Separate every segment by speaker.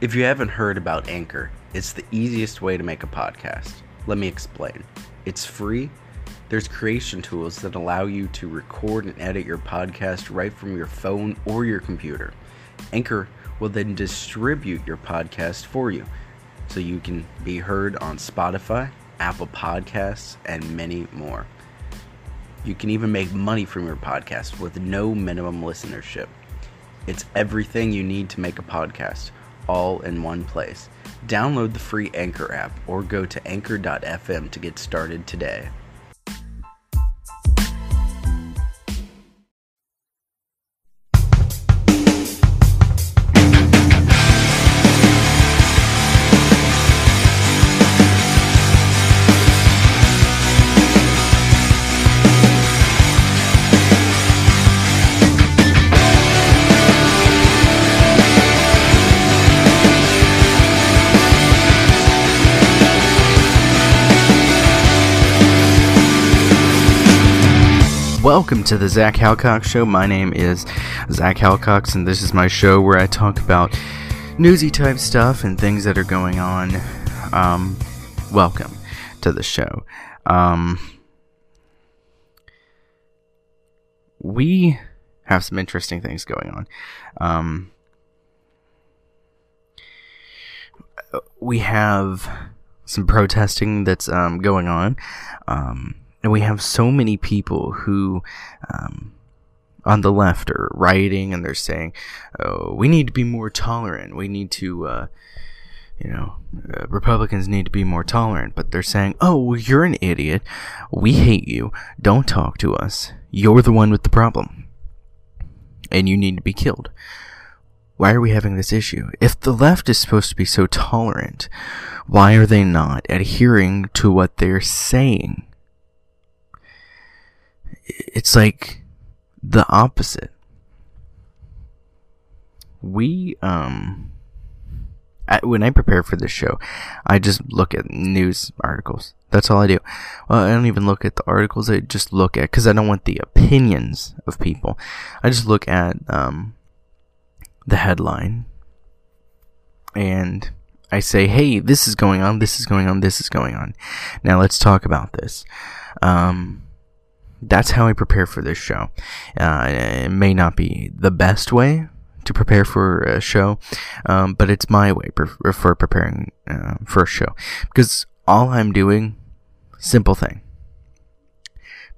Speaker 1: If you haven't heard about Anchor, it's the easiest way to make a podcast. Let me explain. It's free. There's creation tools that allow you to record and edit your podcast right from your phone or your computer. Anchor will then distribute your podcast for you so you can be heard on Spotify, Apple Podcasts, and many more. You can even make money from your podcast with no minimum listenership. It's everything you need to make a podcast, all in one place. Download the free Anchor app or go to anchor.fm to get started today. Welcome to the Zach Halcox Show. My name is Zach Halcox, and this is my show where I talk about newsy type stuff and things that are going on. Um, welcome to the show. Um, we have some interesting things going on. Um, we have some protesting that's um, going on. Um, and we have so many people who um, on the left are rioting and they're saying oh we need to be more tolerant. We need to uh, you know uh, republicans need to be more tolerant. But they're saying oh well, you're an idiot. We hate you. Don't talk to us. You're the one with the problem. And you need to be killed. Why are we having this issue? If the left is supposed to be so tolerant, why are they not adhering to what they're saying? It's like the opposite. We um I, when I prepare for this show, I just look at news articles. That's all I do. Well, I don't even look at the articles. I just look at because I don't want the opinions of people. I just look at um, the headline, and I say, "Hey, this is going on. This is going on. This is going on." Now let's talk about this. Um, that's how I prepare for this show. Uh, it may not be the best way to prepare for a show, um, but it's my way for preparing uh, for a show because all I'm doing, simple thing.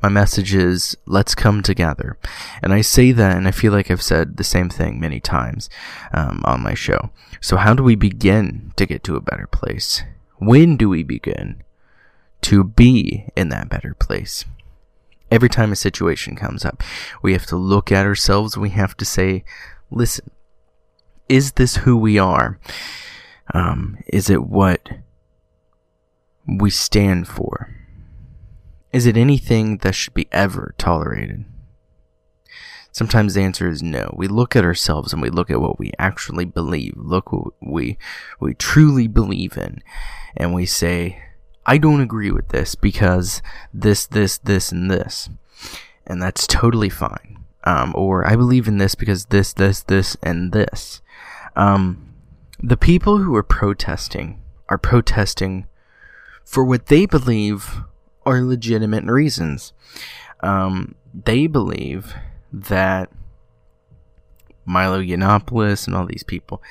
Speaker 1: My message is let's come together, and I say that, and I feel like I've said the same thing many times um, on my show. So, how do we begin to get to a better place? When do we begin to be in that better place? Every time a situation comes up, we have to look at ourselves. We have to say, listen, is this who we are? Um, is it what we stand for? Is it anything that should be ever tolerated? Sometimes the answer is no. We look at ourselves and we look at what we actually believe, look what we we truly believe in, and we say, I don't agree with this because this, this, this, and this. And that's totally fine. Um, or I believe in this because this, this, this, and this. Um, the people who are protesting are protesting for what they believe are legitimate reasons. Um, they believe that Milo Yiannopoulos and all these people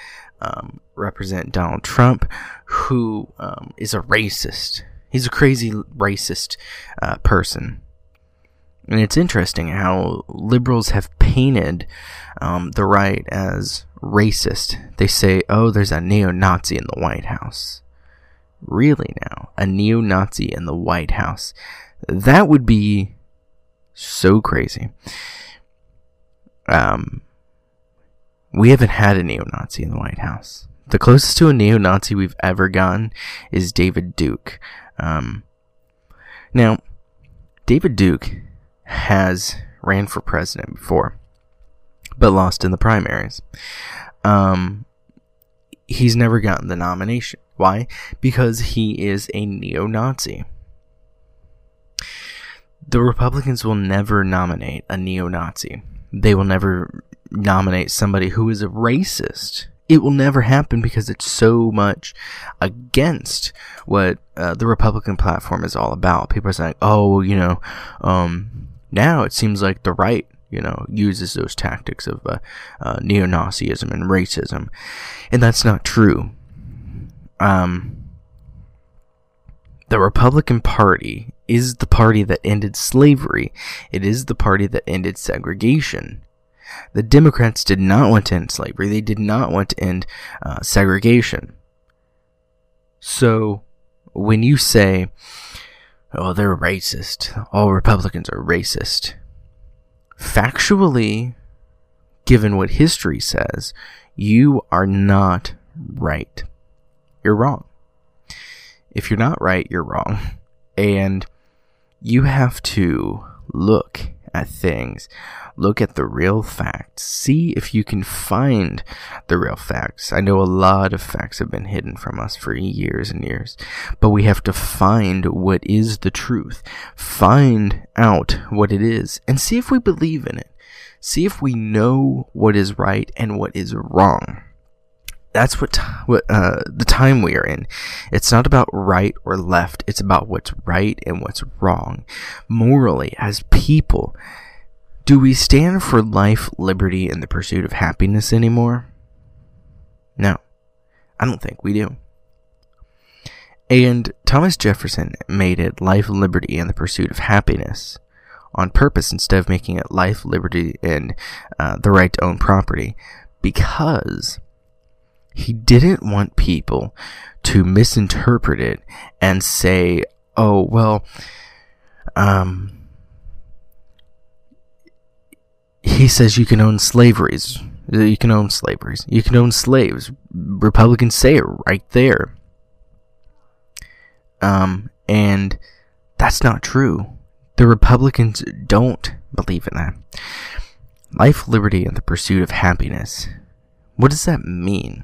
Speaker 1: um, represent Donald Trump, who um, is a racist. He's a crazy racist uh, person. And it's interesting how liberals have painted um, the right as racist. They say, oh, there's a neo Nazi in the White House. Really now? A neo Nazi in the White House. That would be so crazy. Um, we haven't had a neo Nazi in the White House. The closest to a neo Nazi we've ever gotten is David Duke. Um, now, David Duke has ran for president before, but lost in the primaries. Um, he's never gotten the nomination. Why? Because he is a neo Nazi. The Republicans will never nominate a neo Nazi. They will never nominate somebody who is a racist it will never happen because it's so much against what uh, the Republican platform is all about. People are saying, "Oh, you know, um, now it seems like the right, you know, uses those tactics of uh, uh, neo-Nazism and racism," and that's not true. Um, the Republican Party is the party that ended slavery. It is the party that ended segregation. The Democrats did not want to end slavery. They did not want to end uh, segregation. So, when you say, oh, they're racist, all Republicans are racist, factually, given what history says, you are not right. You're wrong. If you're not right, you're wrong. And you have to look at things, look at the real facts, see if you can find the real facts. I know a lot of facts have been hidden from us for years and years, but we have to find what is the truth, find out what it is, and see if we believe in it. See if we know what is right and what is wrong that's what what uh, the time we are in. It's not about right or left. It's about what's right and what's wrong. Morally, as people, do we stand for life, liberty, and the pursuit of happiness anymore? No, I don't think we do. And Thomas Jefferson made it life, liberty, and the pursuit of happiness on purpose instead of making it life, liberty, and uh, the right to own property because he didn't want people to misinterpret it and say, oh, well, um, he says you can own slaveries. You can own slaveries. You can own slaves. Republicans say it right there. Um, and that's not true. The Republicans don't believe in that. Life, liberty, and the pursuit of happiness. What does that mean?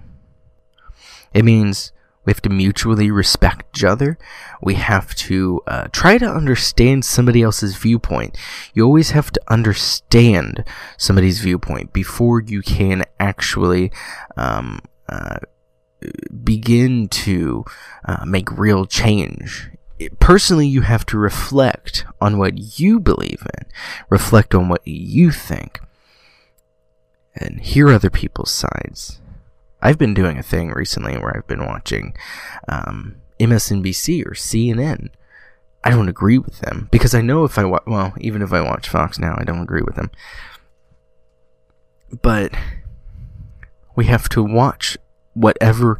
Speaker 1: It means we have to mutually respect each other. We have to uh, try to understand somebody else's viewpoint. You always have to understand somebody's viewpoint before you can actually um, uh, begin to uh, make real change. personally, you have to reflect on what you believe in, reflect on what you think, and hear other people's sides. I've been doing a thing recently where I've been watching um, MSNBC or CNN. I don't agree with them because I know if I wa- well, even if I watch Fox now, I don't agree with them. But we have to watch whatever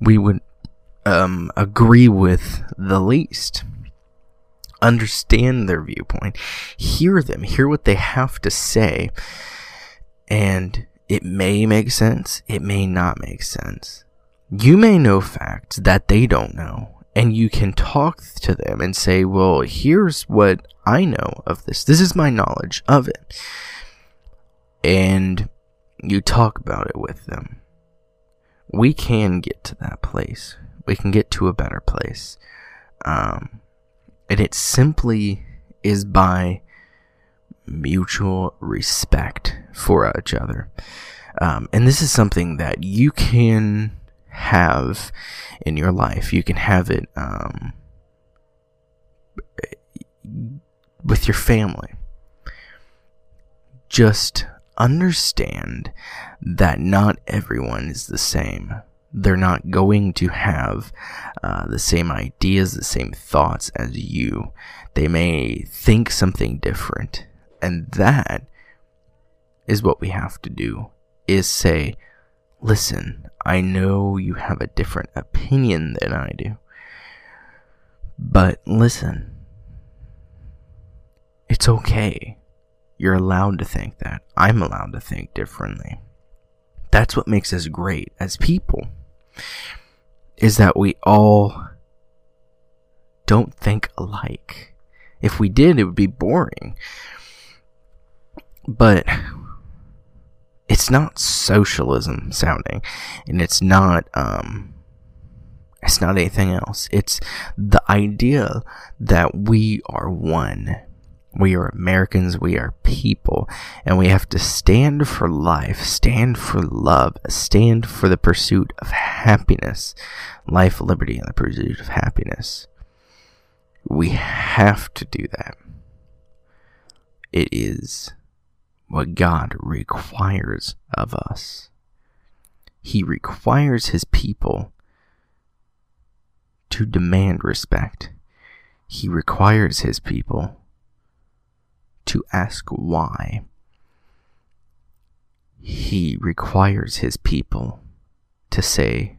Speaker 1: we would um, agree with the least. Understand their viewpoint, hear them, hear what they have to say, and it may make sense, it may not make sense. You may know facts that they don't know, and you can talk to them and say, Well, here's what I know of this. This is my knowledge of it. And you talk about it with them. We can get to that place. We can get to a better place. Um, and it simply is by mutual respect for each other. Um, and this is something that you can have in your life. You can have it um, with your family. Just understand that not everyone is the same. They're not going to have uh, the same ideas, the same thoughts as you. They may think something different. And that is what we have to do is say, listen, I know you have a different opinion than I do. But listen, it's okay. You're allowed to think that. I'm allowed to think differently. That's what makes us great as people. Is that we all don't think alike. If we did, it would be boring. But it's not socialism sounding, and it's not um, it's not anything else. It's the idea that we are one, We are Americans, we are people, and we have to stand for life, stand for love, stand for the pursuit of happiness, life, liberty, and the pursuit of happiness. We have to do that. It is what God requires of us. He requires his people to demand respect. He requires his people to ask why. He requires his people to say,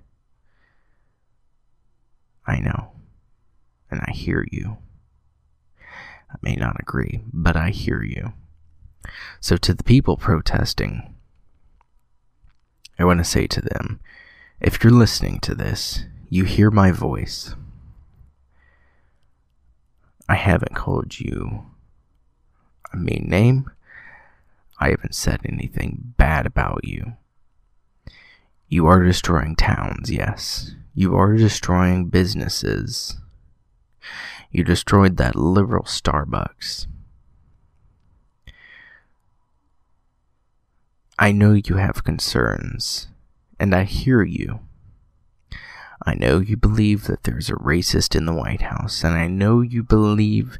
Speaker 1: I know, and I hear you. I may not agree, but I hear you. So, to the people protesting, I want to say to them if you're listening to this, you hear my voice. I haven't called you a mean name. I haven't said anything bad about you. You are destroying towns, yes. You are destroying businesses. You destroyed that liberal Starbucks. I know you have concerns, and I hear you. I know you believe that there's a racist in the White House, and I know you believe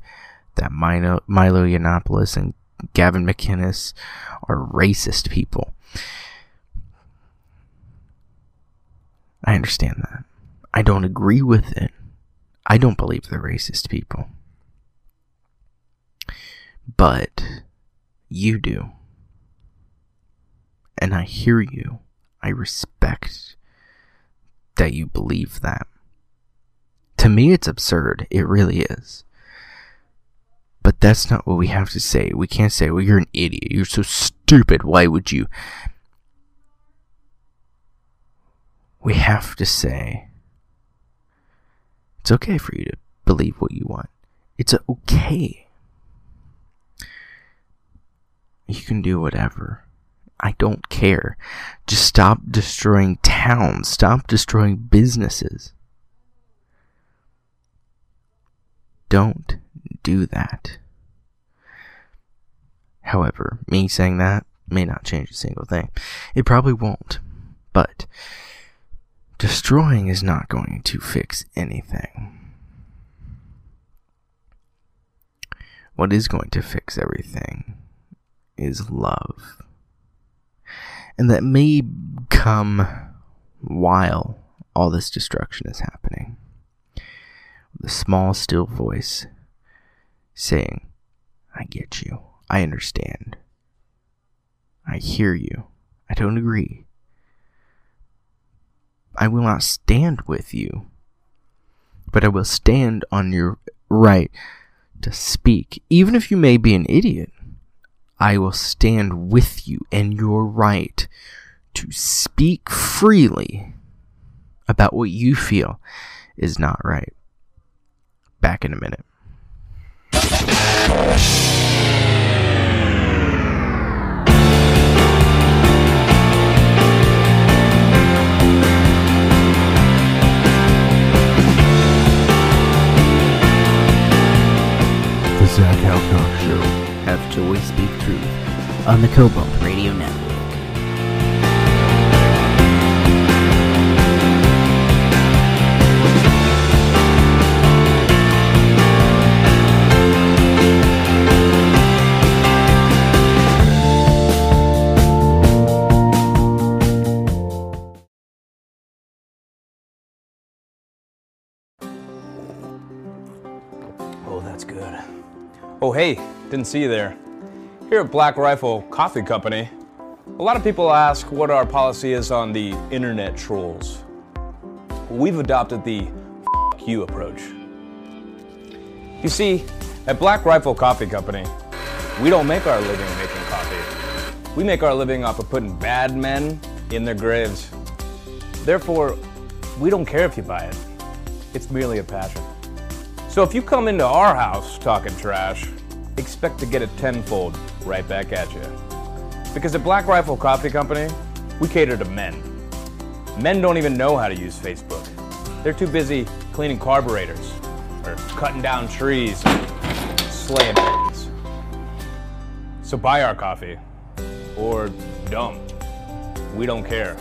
Speaker 1: that Milo, Milo Yiannopoulos and Gavin McInnes are racist people. I understand that. I don't agree with it. I don't believe they're racist people. But you do. And I hear you. I respect that you believe that. To me, it's absurd. It really is. But that's not what we have to say. We can't say, well, you're an idiot. You're so stupid. Why would you? We have to say, it's okay for you to believe what you want. It's okay. You can do whatever. I don't care. Just stop destroying towns. Stop destroying businesses. Don't do that. However, me saying that may not change a single thing. It probably won't. But destroying is not going to fix anything. What is going to fix everything is love. And that may come while all this destruction is happening. The small, still voice saying, I get you. I understand. I hear you. I don't agree. I will not stand with you, but I will stand on your right to speak. Even if you may be an idiot, I will stand with you and your right to speak freely about what you feel is not right. Back in a minute. The Zach Halcox Show. Have joy, speak truth. On the Cobalt Radio Network.
Speaker 2: Oh, that's good. Oh, hey, didn't see you there. Here at Black Rifle Coffee Company, a lot of people ask what our policy is on the internet trolls. We've adopted the F you approach. You see, at Black Rifle Coffee Company, we don't make our living making coffee. We make our living off of putting bad men in their graves. Therefore, we don't care if you buy it. It's merely a passion. So if you come into our house talking trash, expect to get it tenfold right back at you. Because at Black Rifle Coffee Company, we cater to men. Men don't even know how to use Facebook. They're too busy cleaning carburetors or cutting down trees, slaying pigeons. So buy our coffee. Or don't. We don't care.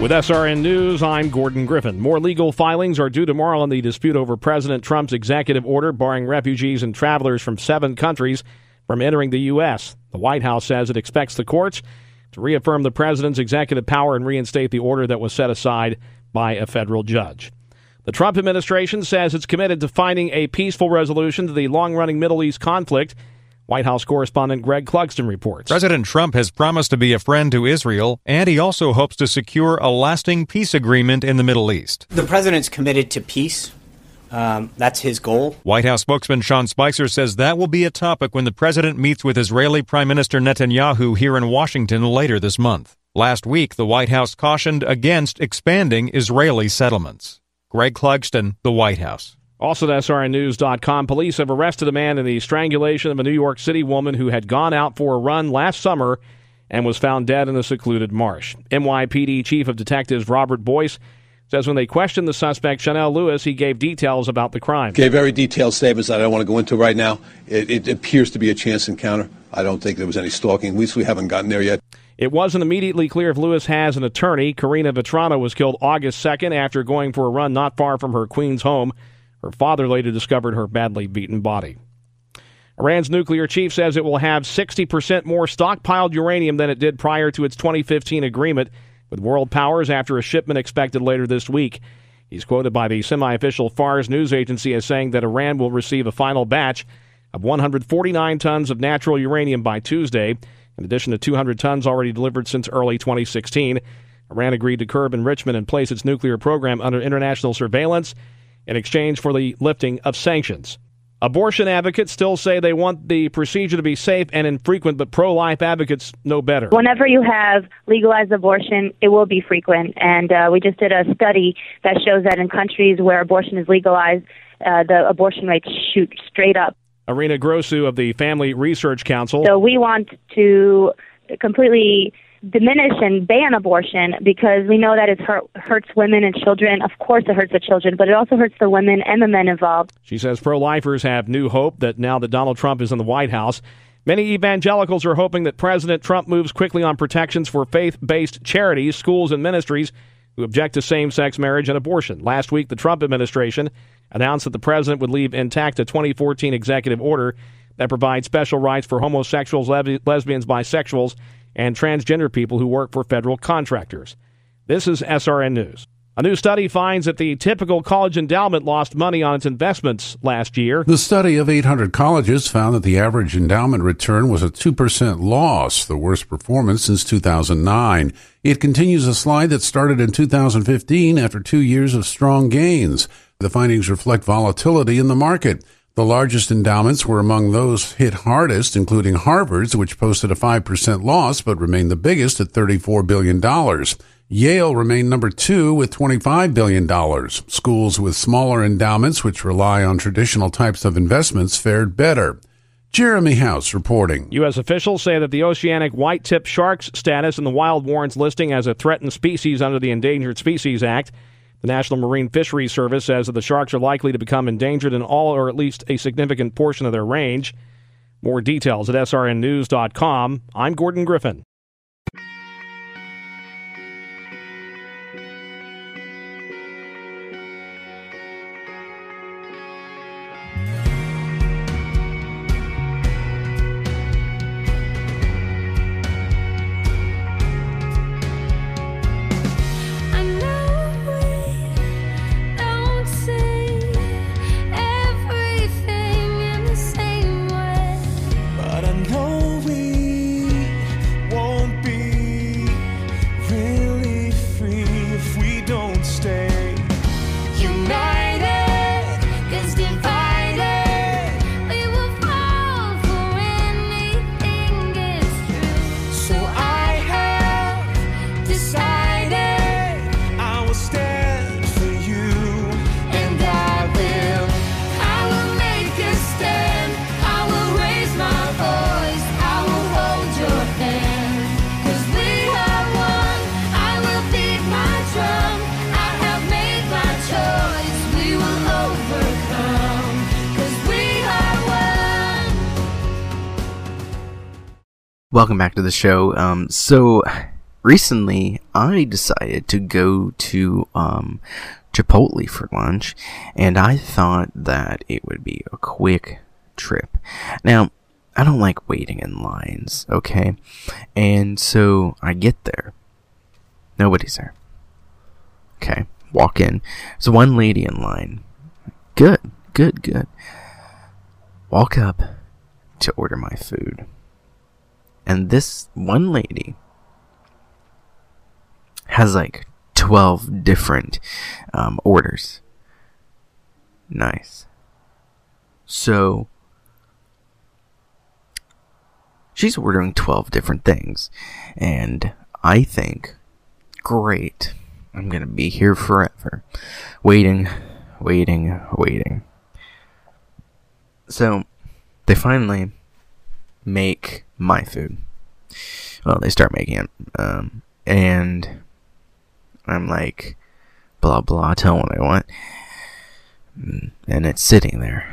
Speaker 3: With SRN News, I'm Gordon Griffin. More legal filings are due tomorrow on the dispute over President Trump's executive order barring refugees and travelers from seven countries from entering the U.S. The White House says it expects the courts to reaffirm the president's executive power and reinstate the order that was set aside by a federal judge. The Trump administration says it's committed to finding a peaceful resolution to the long running Middle East conflict White House correspondent Greg Clugston reports.
Speaker 4: President Trump has promised to be a friend to Israel, and he also hopes to secure a lasting peace agreement in the Middle East.
Speaker 5: The president's committed to peace. Um, that's his goal.
Speaker 4: White House spokesman Sean Spicer says that will be a topic when the president meets with Israeli Prime Minister Netanyahu here in Washington later this month. Last week, the White House cautioned against expanding Israeli settlements. Greg Clugston, the White House.
Speaker 3: Also at SRNnews.com, police have arrested a man in the strangulation of a New York City woman who had gone out for a run last summer and was found dead in a secluded marsh. NYPD Chief of Detectives Robert Boyce says when they questioned the suspect, Chanel Lewis, he gave details about the crime.
Speaker 6: Gave very detailed statements that I don't want to go into right now. It, it appears to be a chance encounter. I don't think there was any stalking. At least we haven't gotten there yet.
Speaker 3: It wasn't immediately clear if Lewis has an attorney. Karina Vetrano was killed August 2nd after going for a run not far from her Queens home. Her father later discovered her badly beaten body. Iran's nuclear chief says it will have 60% more stockpiled uranium than it did prior to its 2015 agreement with world powers after a shipment expected later this week. He's quoted by the semi official Fars news agency as saying that Iran will receive a final batch of 149 tons of natural uranium by Tuesday, in addition to 200 tons already delivered since early 2016. Iran agreed to curb enrichment and place its nuclear program under international surveillance in exchange for the lifting of sanctions. Abortion advocates still say they want the procedure to be safe and infrequent, but pro life advocates know better.
Speaker 7: Whenever you have legalized abortion, it will be frequent. And uh, we just did a study that shows that in countries where abortion is legalized, uh, the abortion rates shoot straight up.
Speaker 3: Arina Grossu of the Family Research Council.
Speaker 7: So we want to completely diminish and ban abortion because we know that it hurt, hurts women and children. Of course, it hurts the children, but it also hurts the women and the men involved.
Speaker 3: She says pro lifers have new hope that now that Donald Trump is in the White House, many evangelicals are hoping that President Trump moves quickly on protections for faith based charities, schools, and ministries who object to same sex marriage and abortion. Last week, the Trump administration announced that the president would leave intact a 2014 executive order that provides special rights for homosexuals, lesbians, bisexuals, and transgender people who work for federal contractors. This is SRN News. A new study finds that the typical college endowment lost money on its investments last year.
Speaker 8: The study of 800 colleges found that the average endowment return was a 2% loss, the worst performance since 2009. It continues a slide that started in 2015 after two years of strong gains. The findings reflect volatility in the market. The largest endowments were among those hit hardest, including Harvard's, which posted a 5% loss but remained the biggest at $34 billion. Yale remained number two with $25 billion. Schools with smaller endowments, which rely on traditional types of investments, fared better. Jeremy House reporting.
Speaker 3: U.S. officials say that the oceanic white tip shark's status in the wild warrants listing as a threatened species under the Endangered Species Act. The National Marine Fisheries Service says that the sharks are likely to become endangered in all or at least a significant portion of their range. More details at srnnews.com. I'm Gordon Griffin.
Speaker 1: Welcome back to the show. Um, so recently I decided to go to um, Chipotle for lunch, and I thought that it would be a quick trip. Now, I don't like waiting in lines, okay? And so I get there. Nobody's there. Okay, walk in. There's one lady in line. Good, good, good. Walk up to order my food. And this one lady has like 12 different um, orders. Nice. So, she's ordering 12 different things. And I think, great, I'm going to be here forever. Waiting, waiting, waiting. So, they finally make my food. Well, they start making it. Um, and I'm like, blah blah, tell what I want. Mm, and it's sitting there.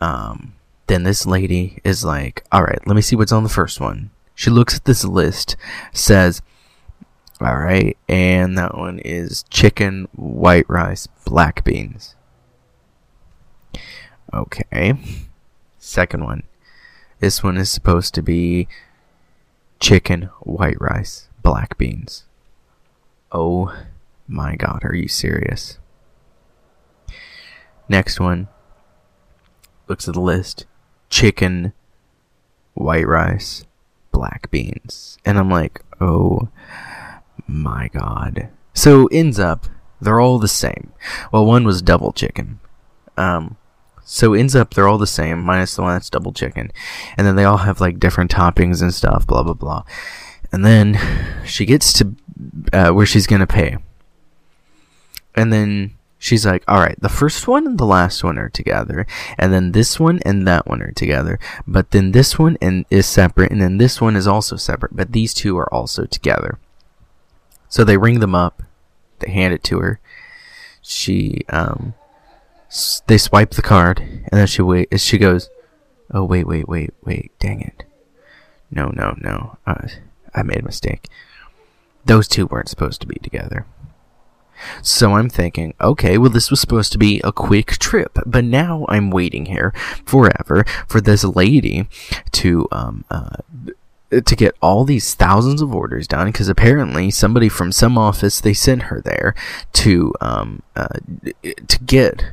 Speaker 1: Um, then this lady is like, alright, let me see what's on the first one. She looks at this list, says, alright, and that one is chicken, white rice, black beans. Okay. Second one. This one is supposed to be chicken, white rice, black beans. Oh my god, are you serious? Next one. Looks at the list. Chicken, white rice, black beans. And I'm like, oh my god. So ends up, they're all the same. Well, one was double chicken. Um, so ends up they're all the same, minus the one that's double chicken. And then they all have like different toppings and stuff, blah blah blah. And then she gets to uh, where she's gonna pay. And then she's like, all right, the first one and the last one are together, and then this one and that one are together, but then this one and is separate, and then this one is also separate, but these two are also together. So they ring them up, they hand it to her. She um they swipe the card, and then she wait. She goes, "Oh wait, wait, wait, wait! Dang it! No, no, no! Uh, I made a mistake. Those two weren't supposed to be together." So I'm thinking, okay, well, this was supposed to be a quick trip, but now I'm waiting here forever for this lady to um uh, to get all these thousands of orders done because apparently somebody from some office they sent her there to um uh, to get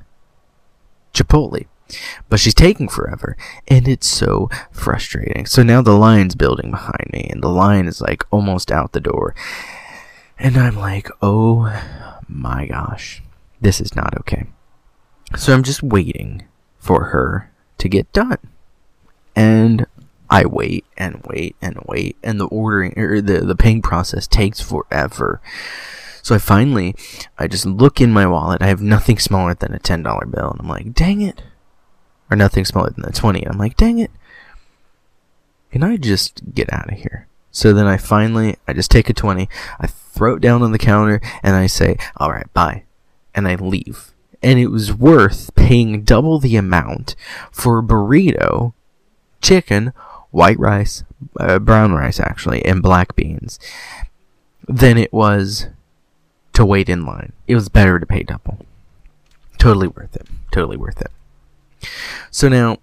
Speaker 1: Chipotle. But she's taking forever, and it's so frustrating. So now the line's building behind me, and the line is like almost out the door. And I'm like, oh my gosh, this is not okay. So I'm just waiting for her to get done. And I wait and wait and wait, and the ordering or the, the paying process takes forever. So I finally, I just look in my wallet. I have nothing smaller than a $10 bill. And I'm like, dang it. Or nothing smaller than a 20. I'm like, dang it. Can I just get out of here? So then I finally, I just take a 20. I throw it down on the counter and I say, alright, bye. And I leave. And it was worth paying double the amount for a burrito, chicken, white rice, uh, brown rice actually, and black beans than it was to wait in line. It was better to pay double. Totally worth it. Totally worth it. So now,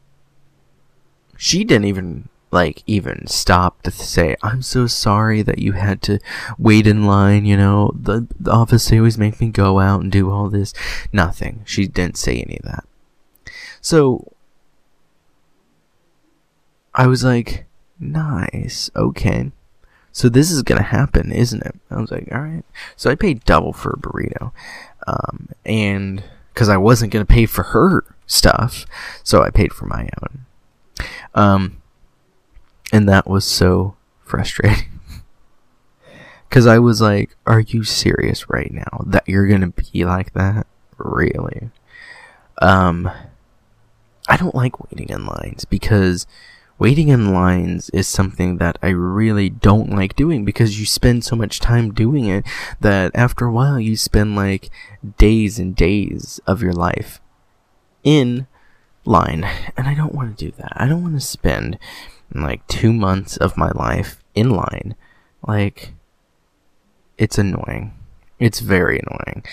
Speaker 1: she didn't even like even stop to say, "I'm so sorry that you had to wait in line." You know, the, the office they always make me go out and do all this. Nothing. She didn't say any of that. So I was like, "Nice, okay." So this is gonna happen, isn't it? I was like, all right. So I paid double for a burrito, um, and because I wasn't gonna pay for her stuff, so I paid for my own. Um, and that was so frustrating. Cause I was like, are you serious right now that you're gonna be like that? Really? Um, I don't like waiting in lines because waiting in lines is something that I really don't like doing because you spend so much time doing it that after a while you spend like days and days of your life in line, and I don't want to do that. I don't want to spend like two months of my life in line. Like, it's annoying. It's very annoying.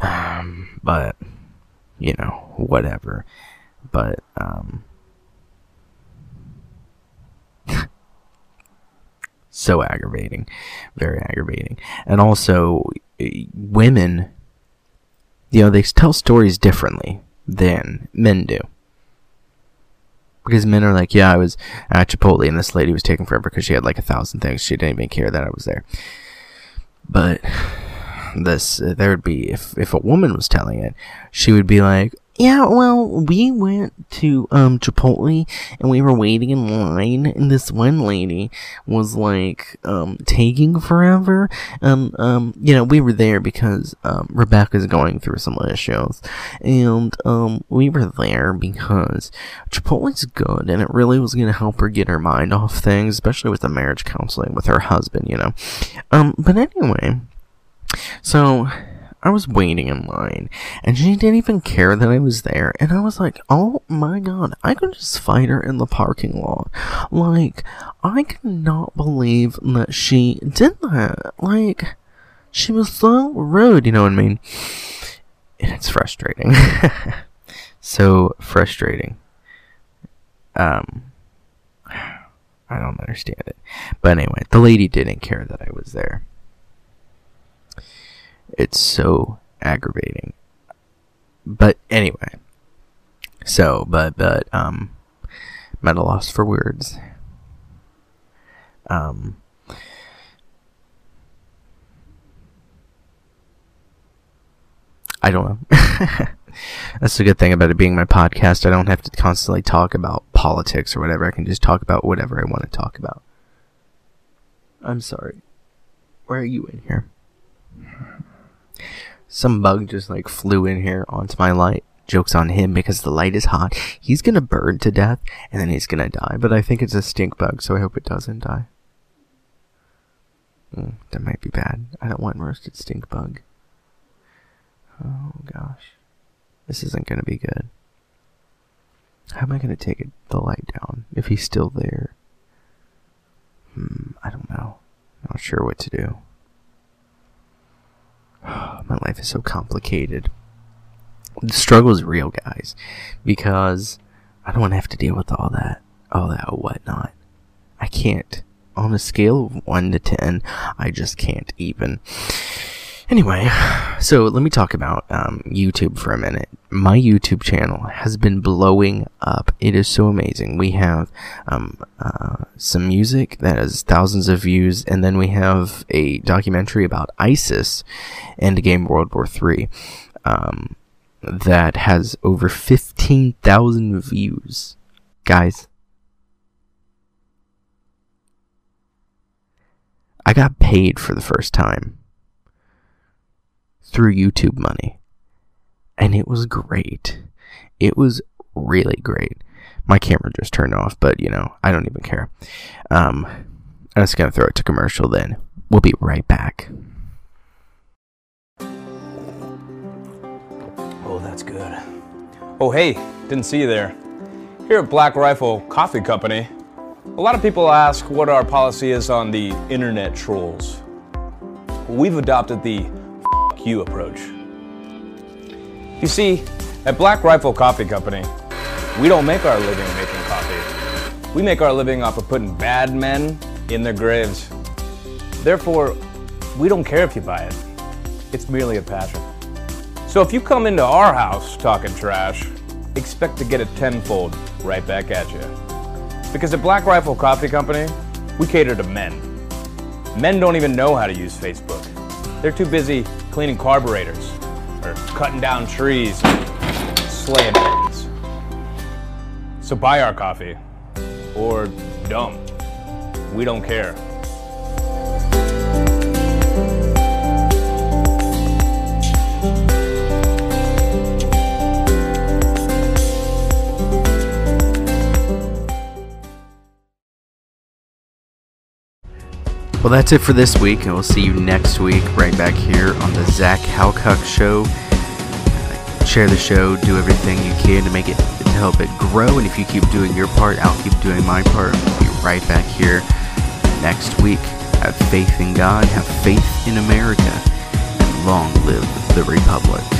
Speaker 1: Um, but you know, whatever. But um, so aggravating, very aggravating, and also women. You know, they tell stories differently than men do. Because men are like, yeah, I was at Chipotle and this lady was taking forever because she had like a thousand things. She didn't even care that I was there. But this, uh, there would be, if, if a woman was telling it, she would be like, yeah, well, we went to um Chipotle and we were waiting in line and this one lady was like um taking forever. Um um you know, we were there because um Rebecca's going through some issues. And um we were there because Chipotle's good and it really was gonna help her get her mind off things, especially with the marriage counseling with her husband, you know. Um but anyway, so I was waiting in line, and she didn't even care that I was there. And I was like, oh my god, I could just fight her in the parking lot. Like, I cannot believe that she did that. Like, she was so rude, you know what I mean? And it's frustrating. so frustrating. Um, I don't understand it. But anyway, the lady didn't care that I was there. It's so aggravating. But anyway. So, but, but, um, I'm at a loss for words. Um, I don't know. That's the good thing about it being my podcast. I don't have to constantly talk about politics or whatever. I can just talk about whatever I want to talk about. I'm sorry. Where are you in here? Some bug just like flew in here onto my light. Joke's on him because the light is hot. He's gonna burn to death and then he's gonna die. But I think it's a stink bug, so I hope it doesn't die. Mm, that might be bad. I don't want roasted stink bug. Oh gosh. This isn't gonna be good. How am I gonna take it, the light down if he's still there? Hmm, I don't know. Not sure what to do. My life is so complicated. The struggle is real, guys, because I don't want to have to deal with all that, all that whatnot. I can't. On a scale of 1 to 10, I just can't even. Anyway, so let me talk about um, YouTube for a minute. My YouTube channel has been blowing up. It is so amazing. We have um, uh, some music that has thousands of views, and then we have a documentary about ISIS and the game World War III um, that has over 15,000 views. Guys, I got paid for the first time through YouTube money. And it was great. It was really great. My camera just turned off, but you know, I don't even care. Um, I'm just gonna throw it to commercial then. We'll be right back.
Speaker 2: Oh, that's good. Oh, hey, didn't see you there. Here at Black Rifle Coffee Company, a lot of people ask what our policy is on the internet trolls. We've adopted the you approach. You see, at Black Rifle Coffee Company, we don't make our living making coffee. We make our living off of putting bad men in their graves. Therefore, we don't care if you buy it. It's merely a passion. So if you come into our house talking trash, expect to get it tenfold right back at you. Because at Black Rifle Coffee Company, we cater to men. Men don't even know how to use Facebook. They're too busy cleaning carburetors or cutting down trees, slaying pigeons. So buy our coffee or don't. We don't care.
Speaker 1: Well, that's it for this week, and we'll see you next week right back here on the Zach Halcox Show. Share the show, do everything you can to make it to help it grow. And if you keep doing your part, I'll keep doing my part. We'll be right back here next week. Have faith in God, have faith in America, and long live the Republic.